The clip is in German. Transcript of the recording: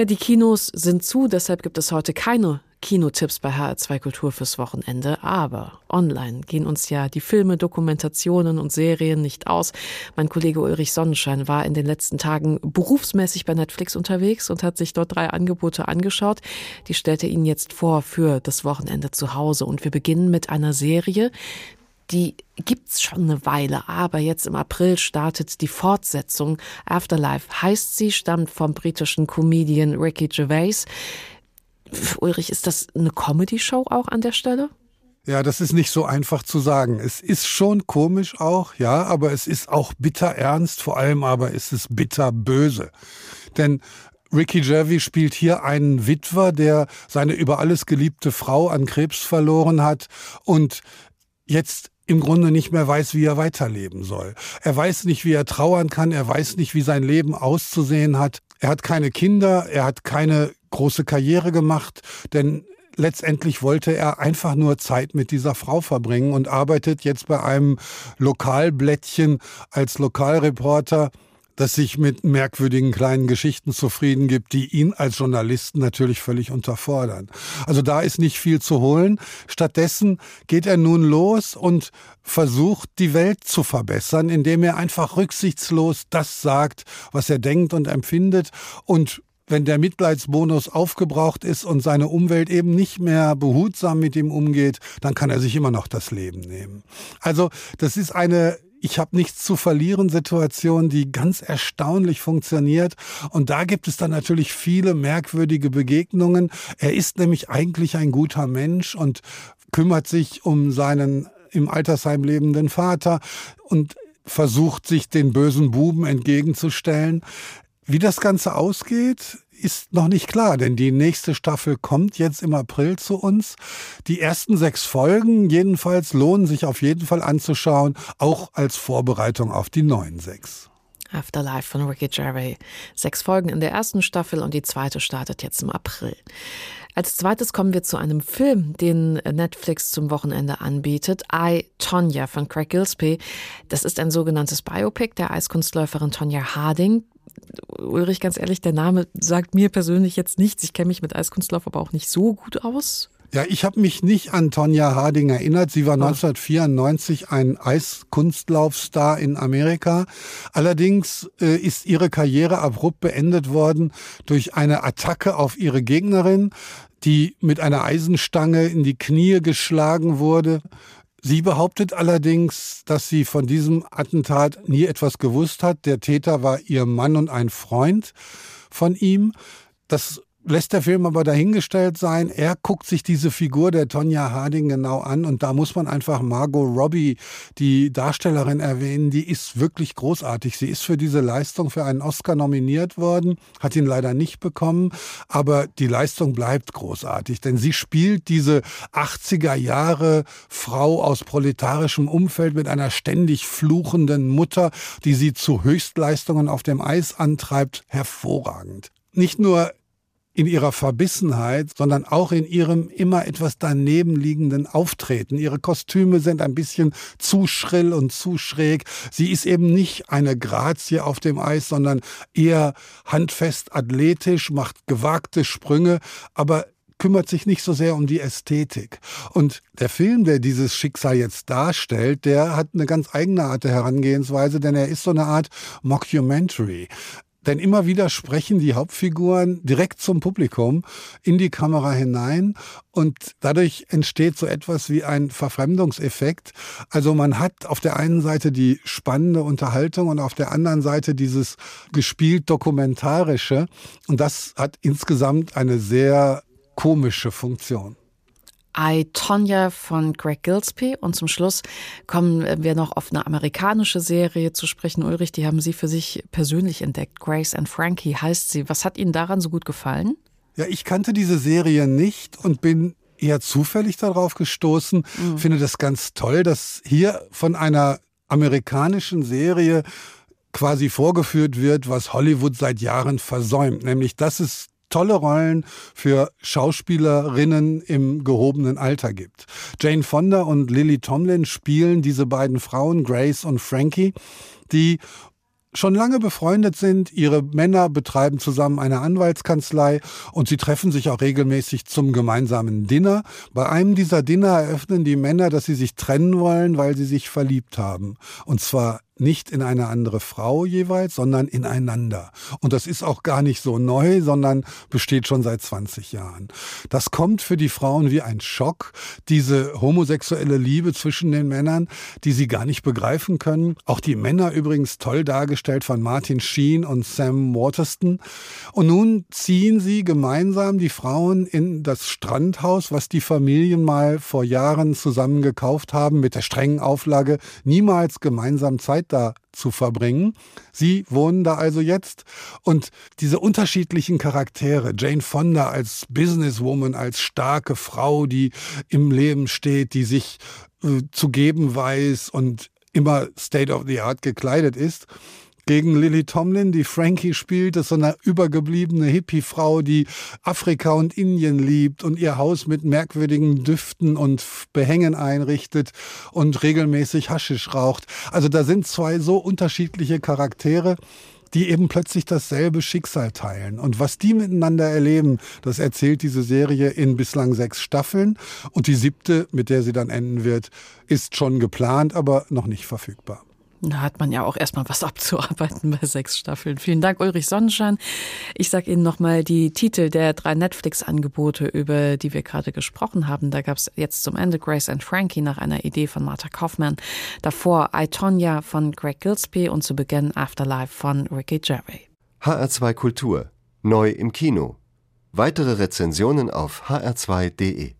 Ja, die Kinos sind zu, deshalb gibt es heute keine Kinotipps bei HR2 Kultur fürs Wochenende, aber online gehen uns ja die Filme, Dokumentationen und Serien nicht aus. Mein Kollege Ulrich Sonnenschein war in den letzten Tagen berufsmäßig bei Netflix unterwegs und hat sich dort drei Angebote angeschaut. Die stellte ihn jetzt vor für das Wochenende zu Hause und wir beginnen mit einer Serie, die gibt's schon eine Weile, aber jetzt im April startet die Fortsetzung. Afterlife heißt sie, stammt vom britischen Comedian Ricky Gervais. Ulrich, ist das eine Comedy-Show auch an der Stelle? Ja, das ist nicht so einfach zu sagen. Es ist schon komisch auch, ja, aber es ist auch bitter ernst, vor allem aber ist es bitter böse. Denn Ricky Gervais spielt hier einen Witwer, der seine über alles geliebte Frau an Krebs verloren hat und jetzt im Grunde nicht mehr weiß, wie er weiterleben soll. Er weiß nicht, wie er trauern kann, er weiß nicht, wie sein Leben auszusehen hat. Er hat keine Kinder, er hat keine große Karriere gemacht, denn letztendlich wollte er einfach nur Zeit mit dieser Frau verbringen und arbeitet jetzt bei einem Lokalblättchen als Lokalreporter das sich mit merkwürdigen kleinen Geschichten zufrieden gibt, die ihn als Journalisten natürlich völlig unterfordern. Also da ist nicht viel zu holen. Stattdessen geht er nun los und versucht, die Welt zu verbessern, indem er einfach rücksichtslos das sagt, was er denkt und empfindet und wenn der Mitleidsbonus aufgebraucht ist und seine Umwelt eben nicht mehr behutsam mit ihm umgeht, dann kann er sich immer noch das Leben nehmen. Also das ist eine ich habe nichts zu verlieren Situation, die ganz erstaunlich funktioniert. Und da gibt es dann natürlich viele merkwürdige Begegnungen. Er ist nämlich eigentlich ein guter Mensch und kümmert sich um seinen im Altersheim lebenden Vater und versucht sich den bösen Buben entgegenzustellen. Wie das Ganze ausgeht, ist noch nicht klar, denn die nächste Staffel kommt jetzt im April zu uns. Die ersten sechs Folgen jedenfalls lohnen sich auf jeden Fall anzuschauen, auch als Vorbereitung auf die neuen sechs. Afterlife von Ricky Gervais. Sechs Folgen in der ersten Staffel und die zweite startet jetzt im April. Als zweites kommen wir zu einem Film, den Netflix zum Wochenende anbietet. I, Tonya von Craig Gillespie. Das ist ein sogenanntes Biopic der Eiskunstläuferin Tonya Harding. Ulrich, ganz ehrlich, der Name sagt mir persönlich jetzt nichts. Ich kenne mich mit Eiskunstlauf aber auch nicht so gut aus. Ja, ich habe mich nicht an Tonja Harding erinnert. Sie war 1994 ah. ein Eiskunstlaufstar in Amerika. Allerdings äh, ist ihre Karriere abrupt beendet worden durch eine Attacke auf ihre Gegnerin, die mit einer Eisenstange in die Knie geschlagen wurde. Sie behauptet allerdings, dass sie von diesem Attentat nie etwas gewusst hat. Der Täter war ihr Mann und ein Freund von ihm. Das lässt der Film aber dahingestellt sein. Er guckt sich diese Figur der Tonja Harding genau an und da muss man einfach Margot Robbie, die Darstellerin, erwähnen. Die ist wirklich großartig. Sie ist für diese Leistung für einen Oscar nominiert worden, hat ihn leider nicht bekommen, aber die Leistung bleibt großartig, denn sie spielt diese 80er Jahre Frau aus proletarischem Umfeld mit einer ständig fluchenden Mutter, die sie zu Höchstleistungen auf dem Eis antreibt, hervorragend. Nicht nur in ihrer Verbissenheit, sondern auch in ihrem immer etwas daneben liegenden Auftreten. Ihre Kostüme sind ein bisschen zu schrill und zu schräg. Sie ist eben nicht eine Grazie auf dem Eis, sondern eher handfest athletisch, macht gewagte Sprünge, aber kümmert sich nicht so sehr um die Ästhetik. Und der Film, der dieses Schicksal jetzt darstellt, der hat eine ganz eigene Art der Herangehensweise, denn er ist so eine Art Mockumentary. Denn immer wieder sprechen die Hauptfiguren direkt zum Publikum in die Kamera hinein und dadurch entsteht so etwas wie ein Verfremdungseffekt. Also man hat auf der einen Seite die spannende Unterhaltung und auf der anderen Seite dieses gespielt dokumentarische und das hat insgesamt eine sehr komische Funktion. I, Tonya von Greg Gillespie. Und zum Schluss kommen wir noch auf eine amerikanische Serie zu sprechen. Ulrich, die haben Sie für sich persönlich entdeckt. Grace and Frankie heißt sie. Was hat Ihnen daran so gut gefallen? Ja, ich kannte diese Serie nicht und bin eher zufällig darauf gestoßen. Mhm. Finde das ganz toll, dass hier von einer amerikanischen Serie quasi vorgeführt wird, was Hollywood seit Jahren versäumt, nämlich dass es tolle Rollen für Schauspielerinnen im gehobenen Alter gibt. Jane Fonda und Lily Tomlin spielen diese beiden Frauen, Grace und Frankie, die schon lange befreundet sind. Ihre Männer betreiben zusammen eine Anwaltskanzlei und sie treffen sich auch regelmäßig zum gemeinsamen Dinner. Bei einem dieser Dinner eröffnen die Männer, dass sie sich trennen wollen, weil sie sich verliebt haben. Und zwar nicht in eine andere Frau jeweils, sondern ineinander. Und das ist auch gar nicht so neu, sondern besteht schon seit 20 Jahren. Das kommt für die Frauen wie ein Schock, diese homosexuelle Liebe zwischen den Männern, die sie gar nicht begreifen können. Auch die Männer übrigens toll dargestellt von Martin Sheen und Sam Waterston. Und nun ziehen sie gemeinsam die Frauen in das Strandhaus, was die Familien mal vor Jahren zusammen gekauft haben, mit der strengen Auflage, niemals gemeinsam Zeit da zu verbringen. Sie wohnen da also jetzt und diese unterschiedlichen Charaktere, Jane Fonda als Businesswoman, als starke Frau, die im Leben steht, die sich äh, zu geben weiß und immer State of the Art gekleidet ist gegen Lily Tomlin, die Frankie spielt. Ist so eine übergebliebene Hippie-Frau, die Afrika und Indien liebt und ihr Haus mit merkwürdigen Düften und Behängen einrichtet und regelmäßig Haschisch raucht. Also da sind zwei so unterschiedliche Charaktere die eben plötzlich dasselbe Schicksal teilen. Und was die miteinander erleben, das erzählt diese Serie in bislang sechs Staffeln. Und die siebte, mit der sie dann enden wird, ist schon geplant, aber noch nicht verfügbar. Da hat man ja auch erstmal was abzuarbeiten bei sechs Staffeln. Vielen Dank, Ulrich Sonnenschein. Ich sage Ihnen nochmal die Titel der drei Netflix-Angebote, über die wir gerade gesprochen haben. Da gab es jetzt zum Ende Grace and Frankie nach einer Idee von Martha Kaufmann. Davor I, Tonya von Greg Gillespie und zu Beginn Afterlife von Ricky Gervais. HR2 Kultur. Neu im Kino. Weitere Rezensionen auf hr2.de